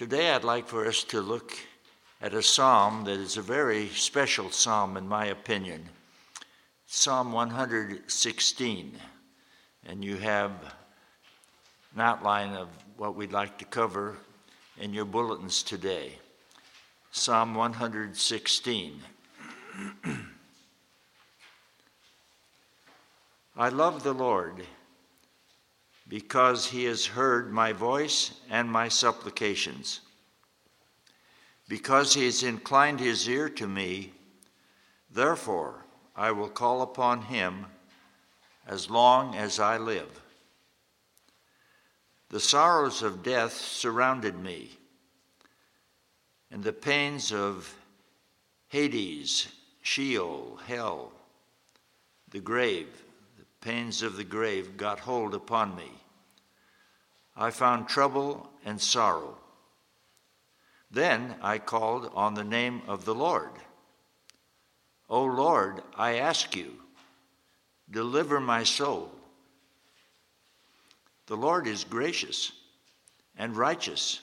Today, I'd like for us to look at a psalm that is a very special psalm, in my opinion Psalm 116. And you have an outline of what we'd like to cover in your bulletins today. Psalm 116. I love the Lord because he has heard my voice and my supplications. Because he has inclined his ear to me, therefore I will call upon him as long as I live. The sorrows of death surrounded me, and the pains of Hades, Sheol, hell, the grave, the pains of the grave got hold upon me. I found trouble and sorrow. Then I called on the name of the Lord. O Lord, I ask you, deliver my soul. The Lord is gracious and righteous.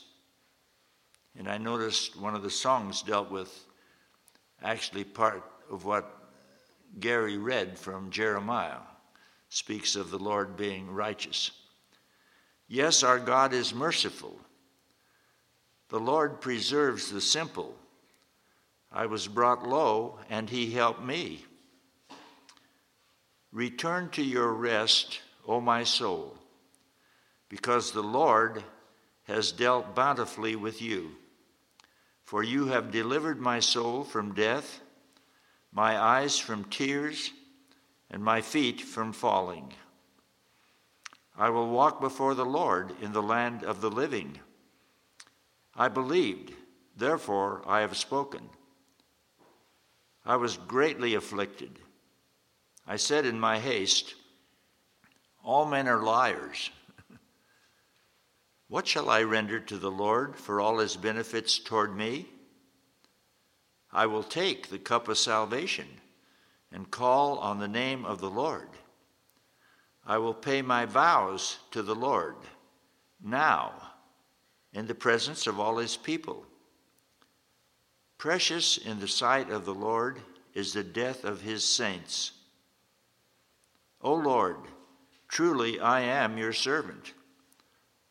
And I noticed one of the songs dealt with actually part of what Gary read from Jeremiah, speaks of the Lord being righteous. Yes, our God is merciful. The Lord preserves the simple. I was brought low, and he helped me. Return to your rest, O my soul because the Lord has dealt bountifully with you. For you have delivered my soul from death, my eyes from tears, and my feet from falling. I will walk before the Lord in the land of the living. I believed, therefore I have spoken. I was greatly afflicted. I said in my haste, All men are liars. What shall I render to the Lord for all his benefits toward me? I will take the cup of salvation and call on the name of the Lord. I will pay my vows to the Lord now in the presence of all his people. Precious in the sight of the Lord is the death of his saints. O Lord, truly I am your servant.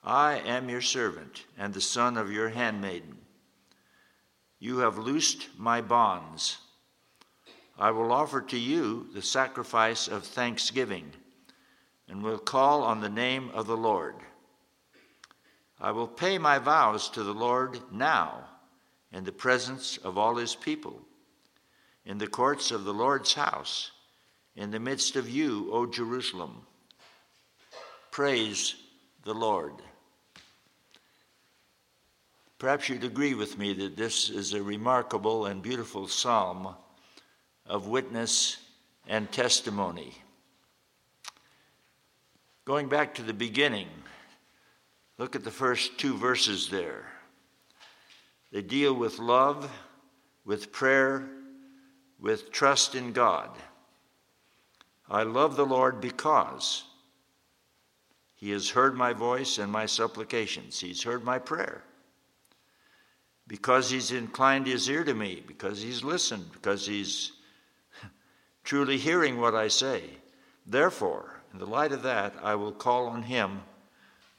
I am your servant and the son of your handmaiden. You have loosed my bonds. I will offer to you the sacrifice of thanksgiving and will call on the name of the Lord. I will pay my vows to the Lord now in the presence of all his people, in the courts of the Lord's house, in the midst of you, O Jerusalem. Praise the Lord. Perhaps you'd agree with me that this is a remarkable and beautiful psalm of witness and testimony. Going back to the beginning, look at the first two verses there. They deal with love, with prayer, with trust in God. I love the Lord because He has heard my voice and my supplications, He's heard my prayer because he's inclined his ear to me, because he's listened, because he's truly hearing what I say. Therefore, in the light of that, I will call on him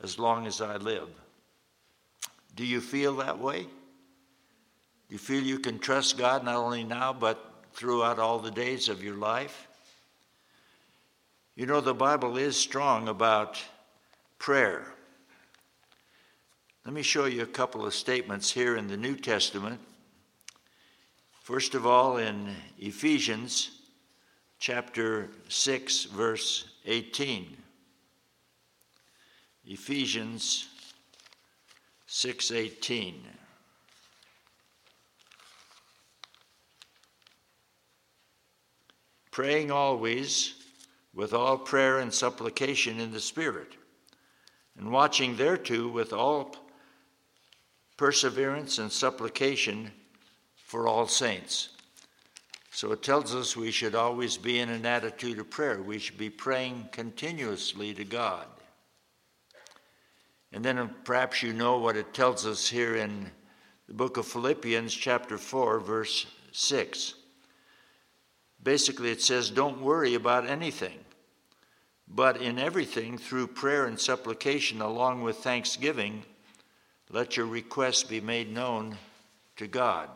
as long as I live. Do you feel that way? Do you feel you can trust God not only now, but throughout all the days of your life? You know, the Bible is strong about prayer. Let me show you a couple of statements here in the New Testament. First of all, in Ephesians chapter 6, verse 18. Ephesians 6:18 Praying always with all prayer and supplication in the spirit and watching thereto with all perseverance and supplication for all saints. So it tells us we should always be in an attitude of prayer. We should be praying continuously to God. And then perhaps you know what it tells us here in the book of Philippians, chapter 4, verse 6. Basically, it says, Don't worry about anything, but in everything, through prayer and supplication, along with thanksgiving, let your requests be made known to God.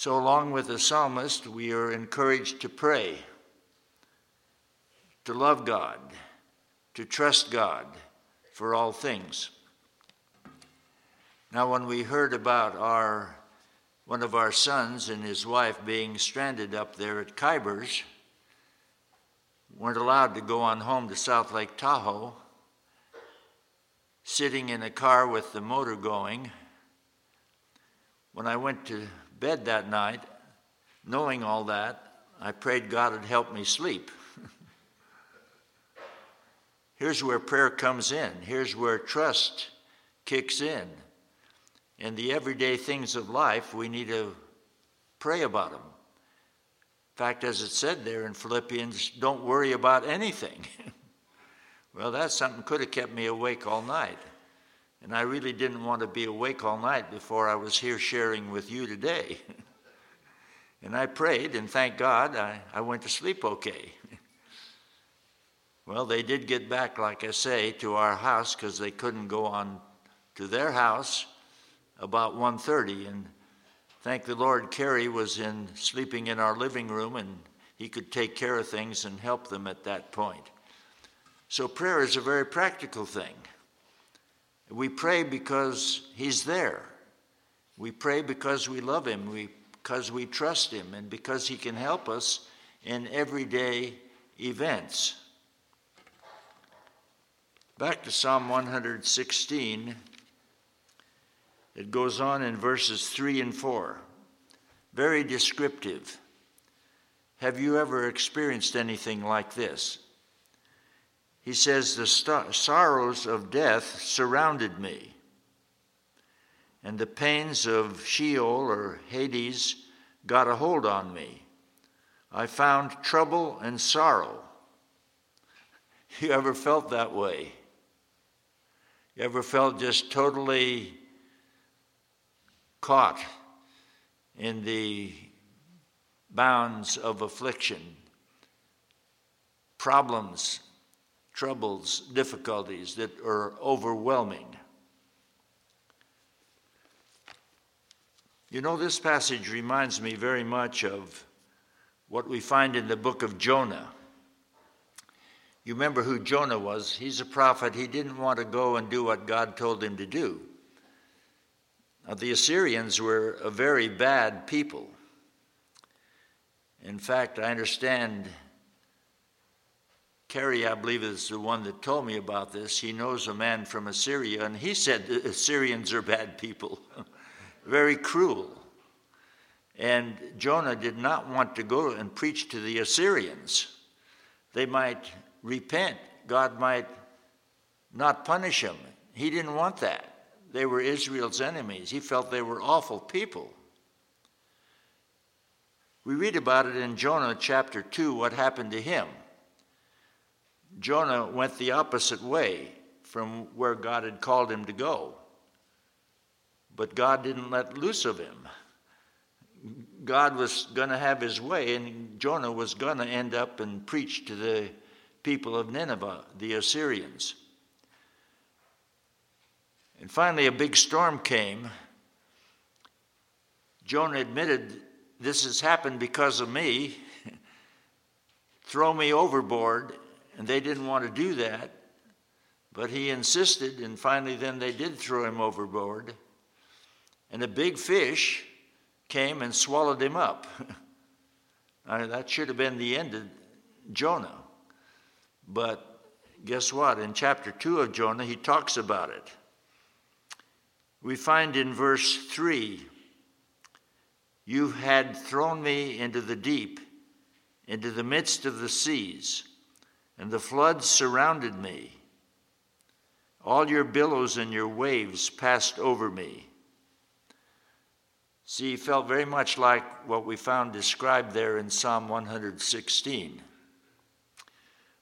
So, along with the psalmist, we are encouraged to pray, to love God, to trust God for all things. Now, when we heard about our one of our sons and his wife being stranded up there at Kyburz, weren't allowed to go on home to South Lake Tahoe, sitting in a car with the motor going. When I went to bed that night, knowing all that, I prayed God would help me sleep. Here's where prayer comes in. Here's where trust kicks in. In the everyday things of life, we need to pray about them. In fact, as it said there in Philippians, don't worry about anything. well, that something could have kept me awake all night. And I really didn't want to be awake all night before I was here sharing with you today. and I prayed, and thank God I, I went to sleep okay. well, they did get back, like I say, to our house because they couldn't go on to their house about 1.30. And thank the Lord, Carrie was in sleeping in our living room, and he could take care of things and help them at that point. So prayer is a very practical thing. We pray because He's there. We pray because we love Him, we, because we trust Him, and because He can help us in everyday events. Back to Psalm 116, it goes on in verses 3 and 4. Very descriptive. Have you ever experienced anything like this? He says, The sorrows of death surrounded me, and the pains of Sheol or Hades got a hold on me. I found trouble and sorrow. You ever felt that way? You ever felt just totally caught in the bounds of affliction, problems, troubles, difficulties that are overwhelming. You know, this passage reminds me very much of what we find in the book of Jonah. You remember who Jonah was? He's a prophet. He didn't want to go and do what God told him to do. Now, the Assyrians were a very bad people. In fact, I understand Kerry, I believe, is the one that told me about this. He knows a man from Assyria, and he said the Assyrians are bad people, very cruel. And Jonah did not want to go and preach to the Assyrians. They might repent, God might not punish them. He didn't want that. They were Israel's enemies. He felt they were awful people. We read about it in Jonah chapter 2, what happened to him. Jonah went the opposite way from where God had called him to go. But God didn't let loose of him. God was going to have his way, and Jonah was going to end up and preach to the people of Nineveh, the Assyrians. And finally, a big storm came. Jonah admitted, This has happened because of me. Throw me overboard and they didn't want to do that, but he insisted, and finally, then they did throw him overboard. And a big fish came and swallowed him up. that should have been the end of Jonah. But guess what? In chapter 2 of Jonah, he talks about it. We find in verse 3 You had thrown me into the deep, into the midst of the seas and the floods surrounded me. All your billows and your waves passed over me. See, he felt very much like what we found described there in Psalm 116.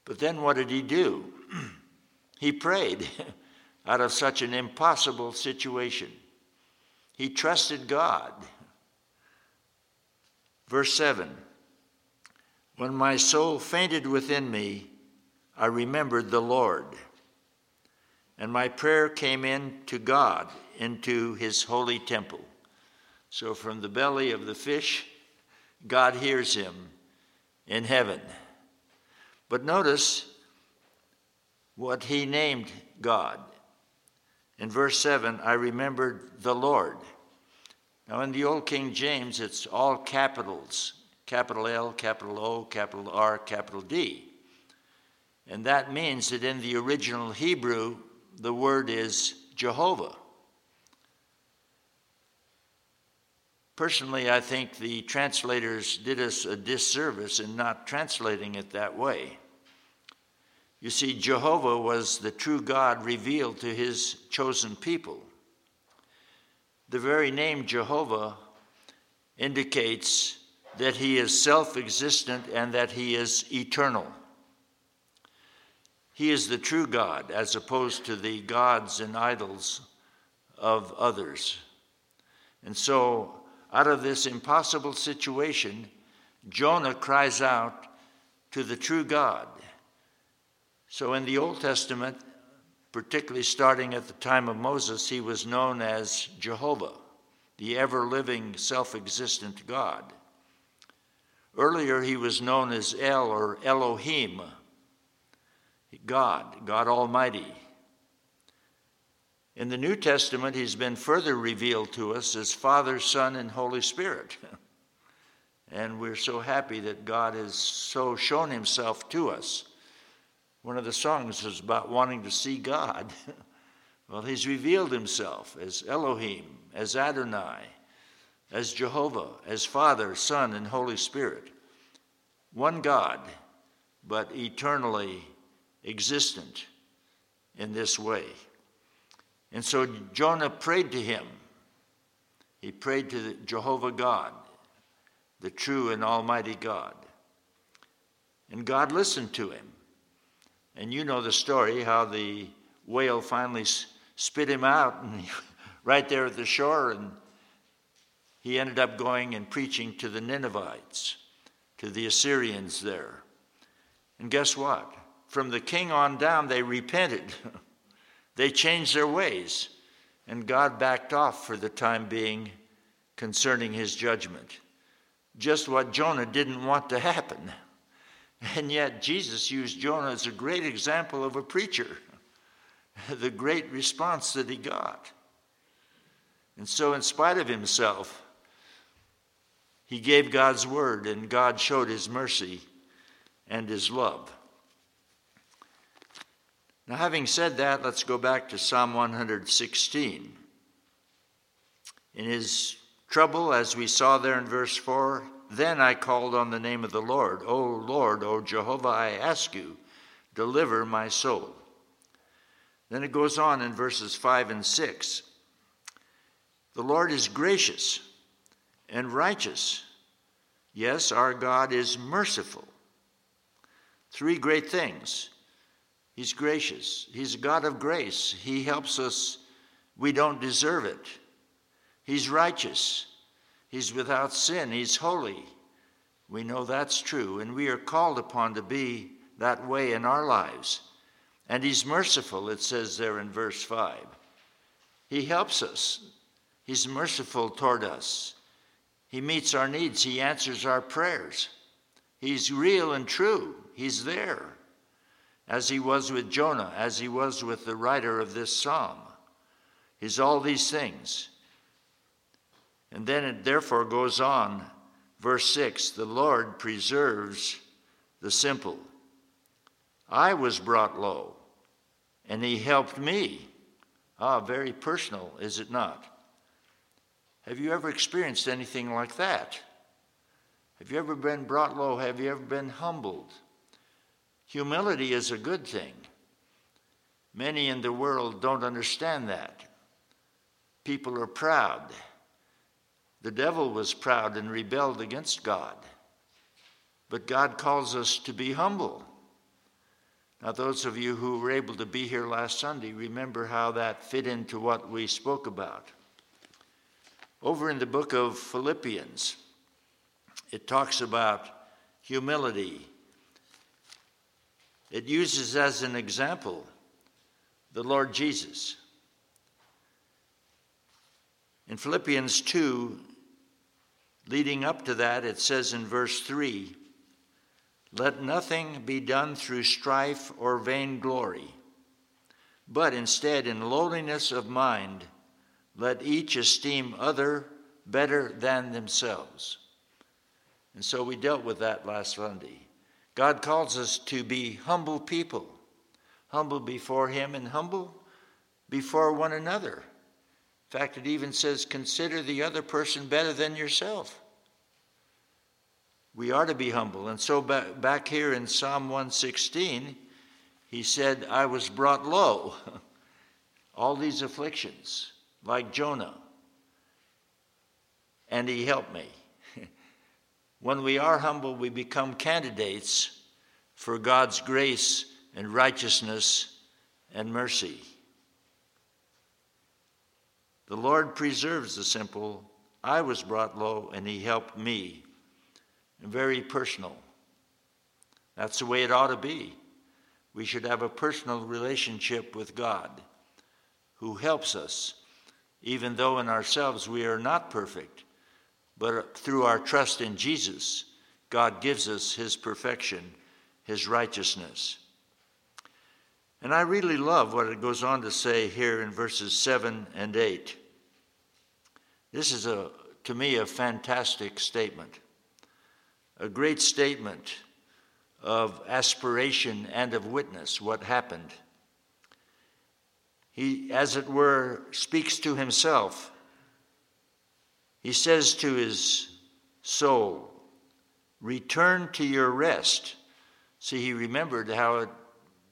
But then what did he do? He prayed out of such an impossible situation. He trusted God. Verse 7 When my soul fainted within me, I remembered the Lord, and my prayer came in to God into his holy temple. So from the belly of the fish, God hears him in heaven. But notice what he named God. In verse 7, I remembered the Lord. Now, in the Old King James, it's all capitals capital L, capital O, capital R, capital D. And that means that in the original Hebrew, the word is Jehovah. Personally, I think the translators did us a disservice in not translating it that way. You see, Jehovah was the true God revealed to his chosen people. The very name Jehovah indicates that he is self existent and that he is eternal. He is the true God as opposed to the gods and idols of others. And so out of this impossible situation, Jonah cries out to the true God. So in the Old Testament, particularly starting at the time of Moses, he was known as Jehovah, the ever living, self existent God. Earlier, he was known as El or Elohim, God, God Almighty. In the New Testament, he's been further revealed to us as Father, Son, and Holy Spirit. and we're so happy that God has so shown himself to us. One of the songs is about wanting to see God. well, he's revealed himself as Elohim, as Adonai, as Jehovah, as Father, Son, and Holy Spirit. One God, but eternally existent in this way. And so Jonah prayed to him. He prayed to Jehovah God, the true and almighty God. And God listened to him. And you know the story how the whale finally spit him out and right there at the shore and he ended up going and preaching to the Ninevites, to the Assyrians there. And guess what? From the king on down, they repented. They changed their ways, and God backed off for the time being concerning his judgment. Just what Jonah didn't want to happen. And yet, Jesus used Jonah as a great example of a preacher, the great response that he got. And so, in spite of himself, he gave God's word, and God showed his mercy and his love. Now, having said that, let's go back to Psalm 116. In his trouble, as we saw there in verse 4, then I called on the name of the Lord. O Lord, O Jehovah, I ask you, deliver my soul. Then it goes on in verses 5 and 6. The Lord is gracious and righteous. Yes, our God is merciful. Three great things He's gracious. He's a God of grace. He helps us. We don't deserve it. He's righteous. He's without sin. He's holy. We know that's true, and we are called upon to be that way in our lives. And He's merciful, it says there in verse 5. He helps us, He's merciful toward us. He meets our needs, He answers our prayers. He's real and true, He's there as he was with Jonah, as he was with the writer of this psalm. He's all these things. And then it therefore goes on, verse 6 the Lord preserves the simple. I was brought low, and he helped me. Ah, very personal, is it not? Have you ever experienced anything like that? Have you ever been brought low? Have you ever been humbled? Humility is a good thing. Many in the world don't understand that. People are proud. The devil was proud and rebelled against God. But God calls us to be humble. Now, those of you who were able to be here last Sunday, remember how that fit into what we spoke about. Over in the book of Philippians, it talks about humility. It uses as an example the Lord Jesus. In Philippians 2, leading up to that, it says in verse 3 Let nothing be done through strife or vainglory, but instead in lowliness of mind, let each esteem other better than themselves. And so we dealt with that last Sunday. God calls us to be humble people, humble before Him and humble before one another. In fact, it even says, consider the other person better than yourself. We are to be humble. And so back here in Psalm 116, he said, I was brought low. All these afflictions like Jonah, and he helped me. When we are humble, we become candidates for God's grace and righteousness and mercy. The Lord preserves the simple. I was brought low, and he helped me. Very personal. That's the way it ought to be. We should have a personal relationship with God who helps us even though in ourselves we are not perfect, but uh, through our trust in Jesus, God gives us his perfection, his righteousness. And I really love what it goes on to say here in verses 7 and 8. This is, a, to me, a fantastic statement, a great statement of aspiration and of witness, what happened he, as it were, speaks to himself. He says to his soul, Return to your rest. See, he remembered how it had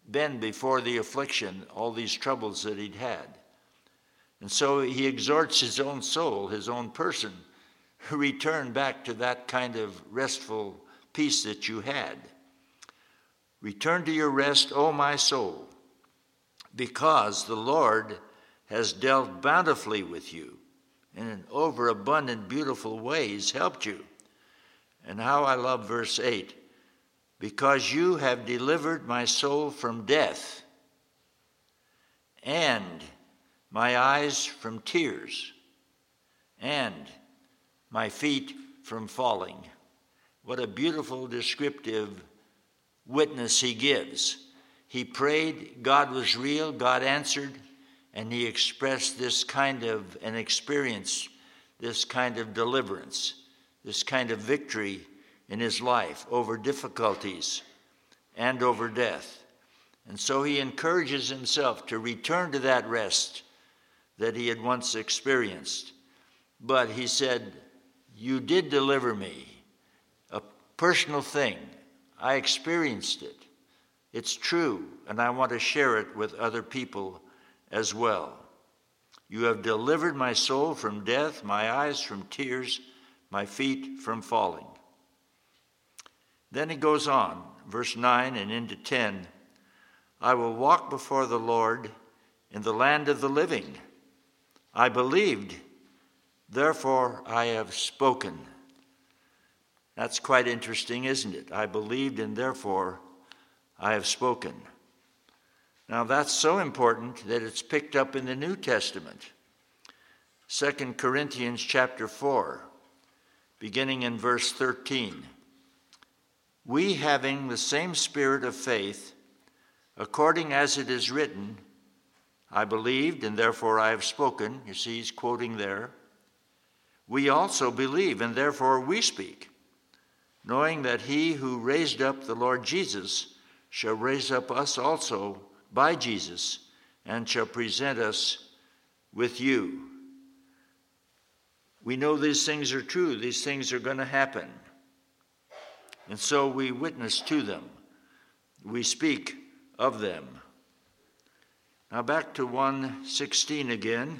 been before the affliction, all these troubles that he'd had. And so he exhorts his own soul, his own person, return back to that kind of restful peace that you had. Return to your rest, O my soul because the Lord has dealt bountifully with you in an overabundant, beautiful ways helped you. And how I love verse 8 because you have delivered my soul from death and my eyes from tears and my feet from falling. What a beautiful descriptive witness he gives. He prayed, God was real, God answered, and he expressed this kind of an experience, this kind of deliverance, this kind of victory in his life over difficulties and over death. And so he encourages himself to return to that rest that he had once experienced. But he said, You did deliver me, a personal thing. I experienced it. It's true, and I want to share it with other people as well. You have delivered my soul from death, my eyes from tears, my feet from falling. Then he goes on, verse 9 and into 10 I will walk before the Lord in the land of the living. I believed, therefore I have spoken. That's quite interesting, isn't it? I believed, and therefore I have spoken. Now that's so important that it's picked up in the New Testament. 2 Corinthians chapter 4, beginning in verse 13. We having the same spirit of faith, according as it is written, I believed and therefore I have spoken. You see, he's quoting there. We also believe and therefore we speak, knowing that he who raised up the Lord Jesus shall raise up us also by Jesus and shall present us with you. We know these things are true, these things are going to happen. And so we witness to them, we speak of them. Now back to 116 again.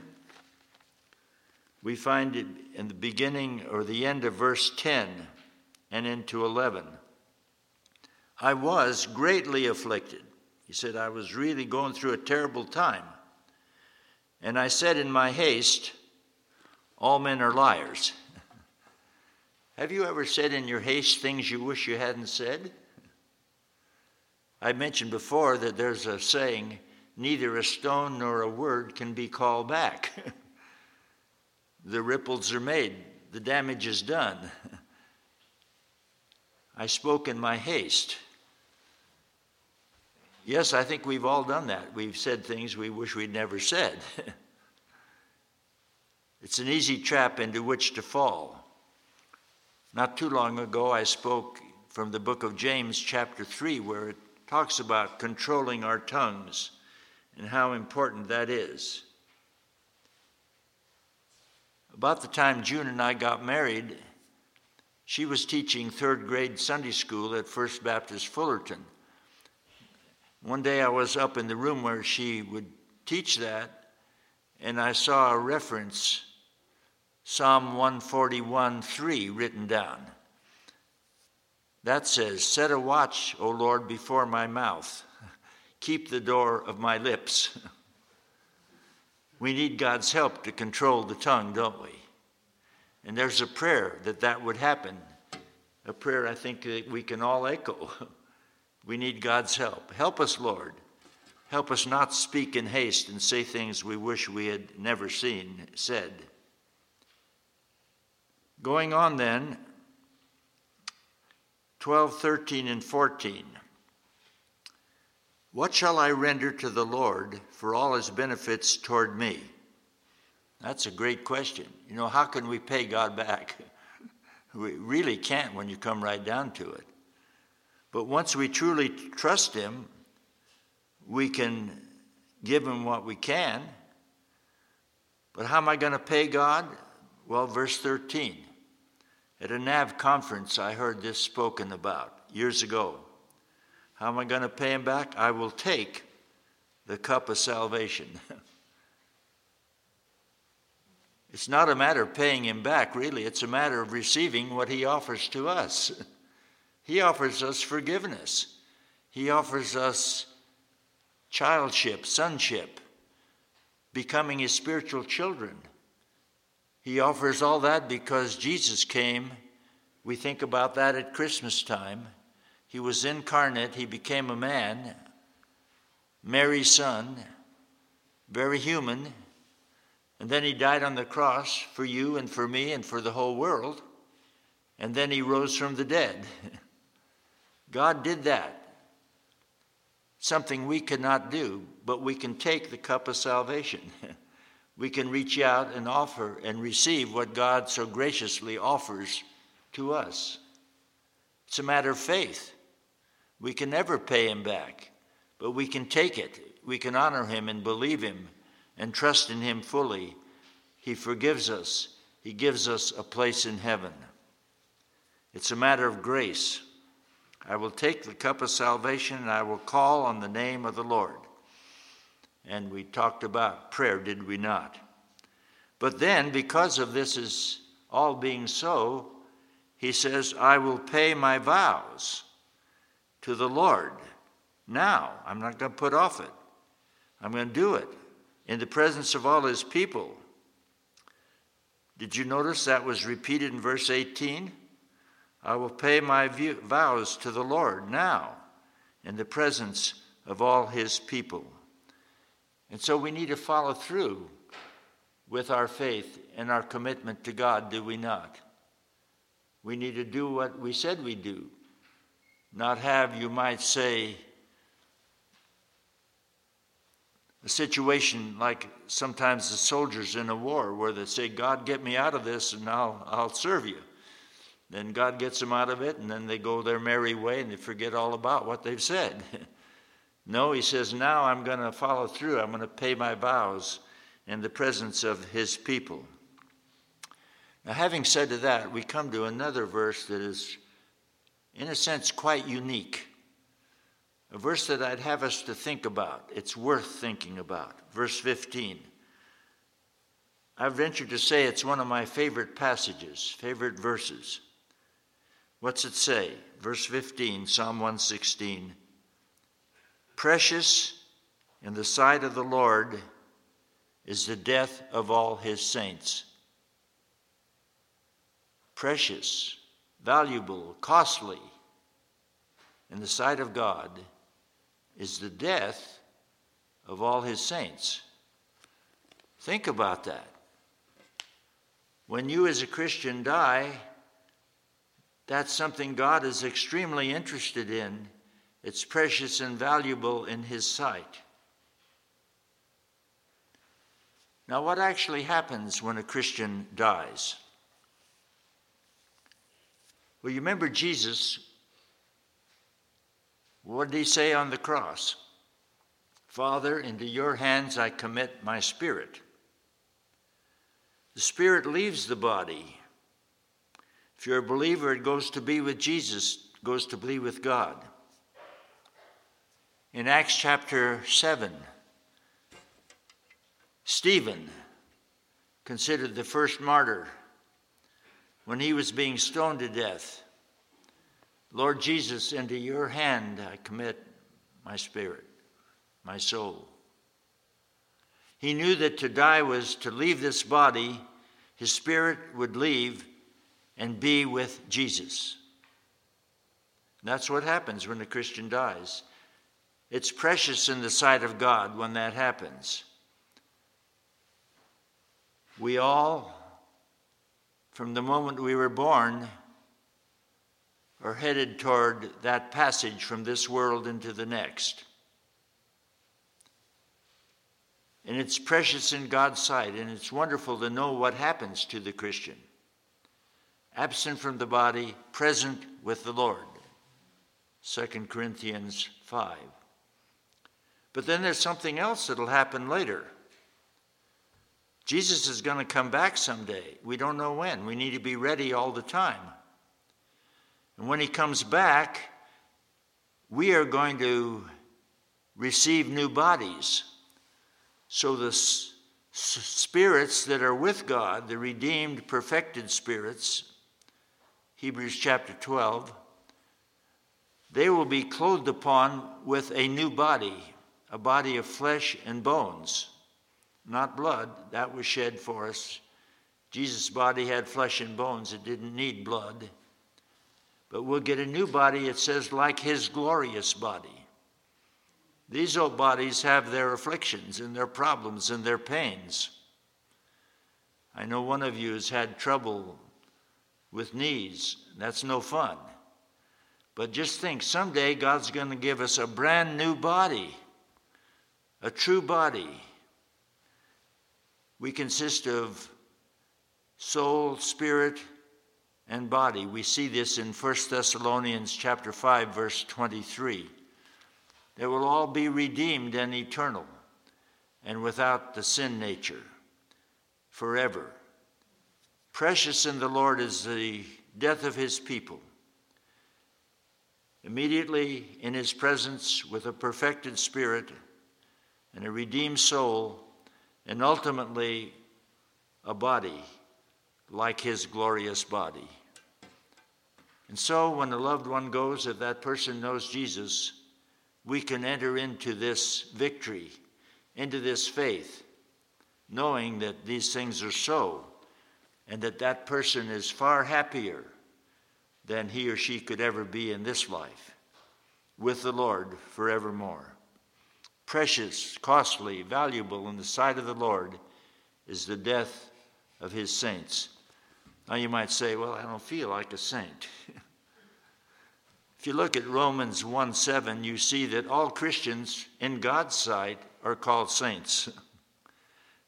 We find it in the beginning or the end of verse 10 and into 11. I was greatly afflicted. He said, I was really going through a terrible time. And I said in my haste, All men are liars. Have you ever said in your haste things you wish you hadn't said? I mentioned before that there's a saying, neither a stone nor a word can be called back. the ripples are made, the damage is done. I spoke in my haste. Yes, I think we've all done that. We've said things we wish we'd never said. it's an easy trap into which to fall. Not too long ago, I spoke from the book of James, chapter 3, where it talks about controlling our tongues and how important that is. About the time June and I got married, she was teaching third grade Sunday school at First Baptist Fullerton. One day I was up in the room where she would teach that, and I saw a reference, Psalm 141 3, written down. That says, Set a watch, O Lord, before my mouth. Keep the door of my lips. we need God's help to control the tongue, don't we? And there's a prayer that that would happen. A prayer I think that we can all echo. we need God's help. Help us, Lord. Help us not speak in haste and say things we wish we had never seen said. Going on then, 12, 13, and 14. What shall I render to the Lord for all his benefits toward me? That's a great question. You know, how can we pay God back? we really can't when you come right down to it. But once we truly trust Him, we can give Him what we can. But how am I going to pay God? Well, verse 13. At a NAV conference, I heard this spoken about years ago. How am I going to pay him back? I will take the cup of salvation. it's not a matter of paying him back, really. It's a matter of receiving what he offers to us. he offers us forgiveness, he offers us childship, sonship, becoming his spiritual children. He offers all that because Jesus came. We think about that at Christmas time. He was incarnate, he became a man, Mary's son, very human, and then he died on the cross for you and for me and for the whole world, and then he rose from the dead. God did that. Something we cannot do, but we can take the cup of salvation. we can reach out and offer and receive what God so graciously offers to us. It's a matter of faith. We can never pay Him back, but we can take it. We can honor Him and believe Him and trust in Him fully. He forgives us, He gives us a place in heaven. It's a matter of grace. I will take the cup of salvation and I will call on the name of the Lord. And we talked about prayer, did we not? But then, because of this is all being so, he says, I will pay my vows to the Lord now. I'm not going to put off it. I'm going to do it in the presence of all his people. Did you notice that was repeated in verse 18? I will pay my vows to the Lord now in the presence of all his people. And so we need to follow through with our faith and our commitment to God, do we not? We need to do what we said we do, not have, you might say, a situation like sometimes the soldiers in a war where they say, God, get me out of this and I'll, I'll serve you. Then God gets them out of it and then they go their merry way and they forget all about what they've said. No, he says, now I'm going to follow through. I'm going to pay my vows in the presence of his people. Now, having said that, we come to another verse that is, in a sense, quite unique. A verse that I'd have us to think about. It's worth thinking about. Verse 15. I venture to say it's one of my favorite passages, favorite verses. What's it say? Verse 15, Psalm 116. Precious in the sight of the Lord is the death of all his saints. Precious, valuable, costly in the sight of God is the death of all his saints. Think about that. When you, as a Christian, die, that's something God is extremely interested in. It's precious and valuable in His sight. Now, what actually happens when a Christian dies? Well, you remember Jesus, what did he say on the cross? Father, into your hands I commit my spirit. The spirit leaves the body. If you're a believer, it goes to be with Jesus, goes to be with God. In Acts chapter 7, Stephen, considered the first martyr, when he was being stoned to death, Lord Jesus, into your hand I commit my spirit, my soul. He knew that to die was to leave this body, his spirit would leave and be with Jesus. That's what happens when a Christian dies. It's precious in the sight of God when that happens. We all, from the moment we were born, are headed toward that passage from this world into the next. And it's precious in God's sight, and it's wonderful to know what happens to the Christian. Absent from the body, present with the Lord. 2 Corinthians 5. But then there's something else that'll happen later. Jesus is going to come back someday. We don't know when. We need to be ready all the time. And when he comes back, we are going to receive new bodies. So the s- spirits that are with God, the redeemed, perfected spirits, Hebrews chapter 12, they will be clothed upon with a new body, a body of flesh and bones not blood. That was shed for us. Jesus' body had flesh and bones, it didn't need blood. But we'll get a new body, it says, like his glorious body. These old bodies have their afflictions and their problems and their pains. I know one of you has had trouble with knees. That's no fun. But just think someday God's going to give us a brand new body, a true body. We consist of soul, spirit, and body. We see this in 1 Thessalonians chapter 5 verse 23. They will all be redeemed and eternal and without the sin nature forever. Precious in the Lord is the death of his people. Immediately in his presence with a perfected spirit and a redeemed soul, and ultimately a body like his glorious body. And so, when a loved one goes, if that person knows Jesus, we can enter into this victory, into this faith, knowing that these things are so, and that that person is far happier than he or she could ever be in this life with the Lord forevermore precious, costly, valuable in the sight of the Lord is the death of his saints. Now you might say, well, I don't feel like a saint. if you look at Romans 1 7, you see that all Christians in God's sight are called saints,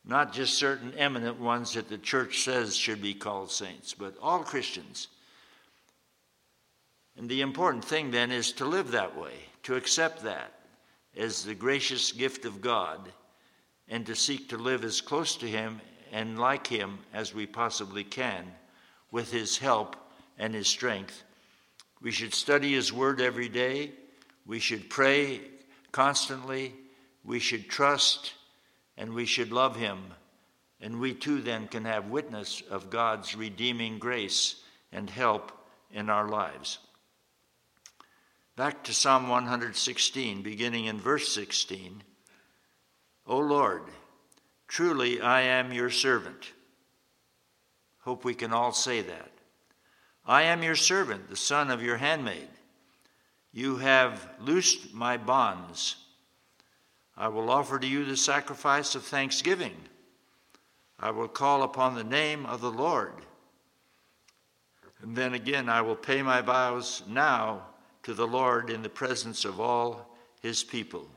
not just certain eminent ones that the church says should be called saints, but all Christians. And the important thing then is to live that way, to accept that as the gracious gift of God and to seek to live as close to Him and like Him as we possibly can with His help and His strength. We should study His Word every day. We should pray constantly. We should trust and we should love Him. And we too then can have witness of God's redeeming grace and help in our lives. Back to Psalm 116, beginning in verse 16. O Lord, truly I am your servant. Hope we can all say that. I am your servant, the son of your handmaid. You have loosed my bonds. I will offer to you the sacrifice of thanksgiving. I will call upon the name of the Lord. And then again, I will pay my vows now to the Lord in the presence of all his people.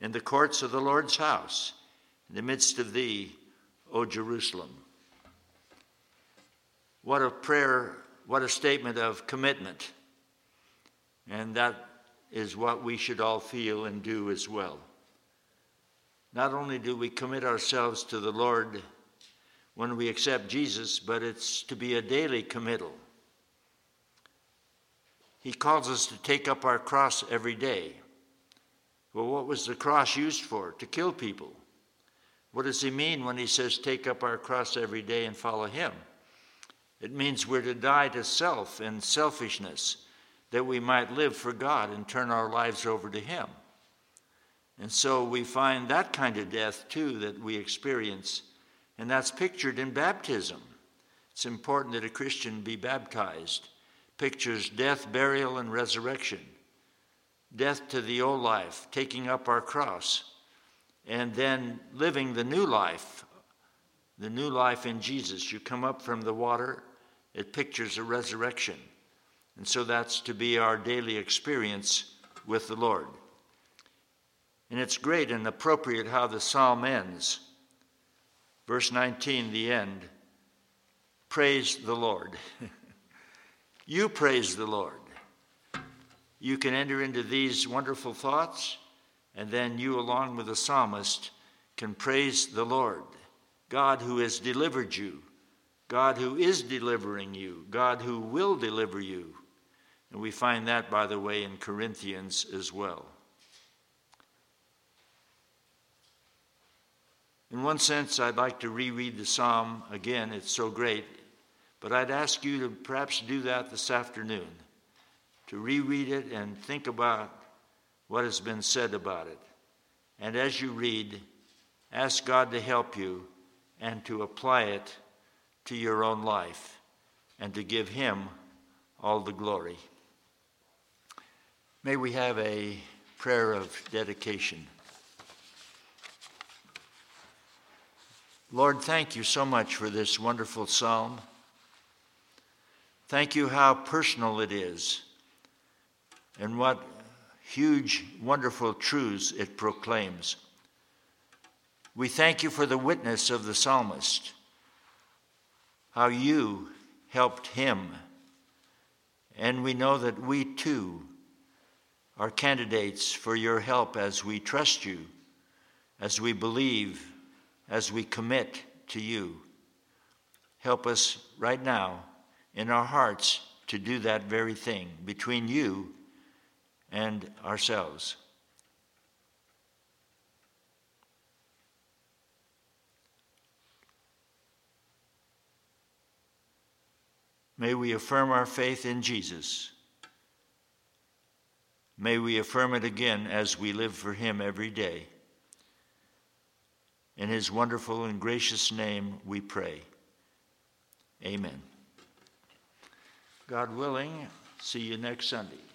In the courts of the Lord's house, in the midst of thee, O Jerusalem. What a prayer, what a statement of commitment. And that is what we should all feel and do as well. Not only do we commit ourselves to the Lord when we accept Jesus, but it's to be a daily committal. He calls us to take up our cross every day. Well, what was the cross used for? To kill people. What does he mean when he says, take up our cross every day and follow him? It means we're to die to self and selfishness that we might live for God and turn our lives over to him. And so we find that kind of death too that we experience, and that's pictured in baptism. It's important that a Christian be baptized pictures death, burial, and resurrection. Death to the old life, taking up our cross, and then living the new life, the new life in Jesus. You come up from the water, it pictures a resurrection. And so that's to be our daily experience with the Lord. And it's great and appropriate how the psalm ends. Verse 19, the end. Praise the Lord. You praise the Lord. You can enter into these wonderful thoughts, and then you, along with the psalmist, can praise the Lord, God who has delivered you, God who is delivering you, God who will deliver you. And we find that, by the way, in Corinthians as well. In one sense, I'd like to reread the psalm again. It's so great. But I'd ask you to perhaps do that this afternoon, to reread it and think about what has been said about it. And as you read, ask God to help you and to apply it to your own life and to give Him all the glory. May we have a prayer of dedication. Lord, thank you so much for this wonderful psalm. Thank you how personal it is and what huge, wonderful truths it proclaims. We thank you for the witness of the psalmist, how you helped him. And we know that we too are candidates for your help as we trust you, as we believe, as we commit to you. Help us right now in our hearts to do that very thing between you and ourselves. May we affirm our faith in Jesus. May we affirm it again as we live for Him every day. In His wonderful and gracious name we pray. Amen. God willing, see you next Sunday.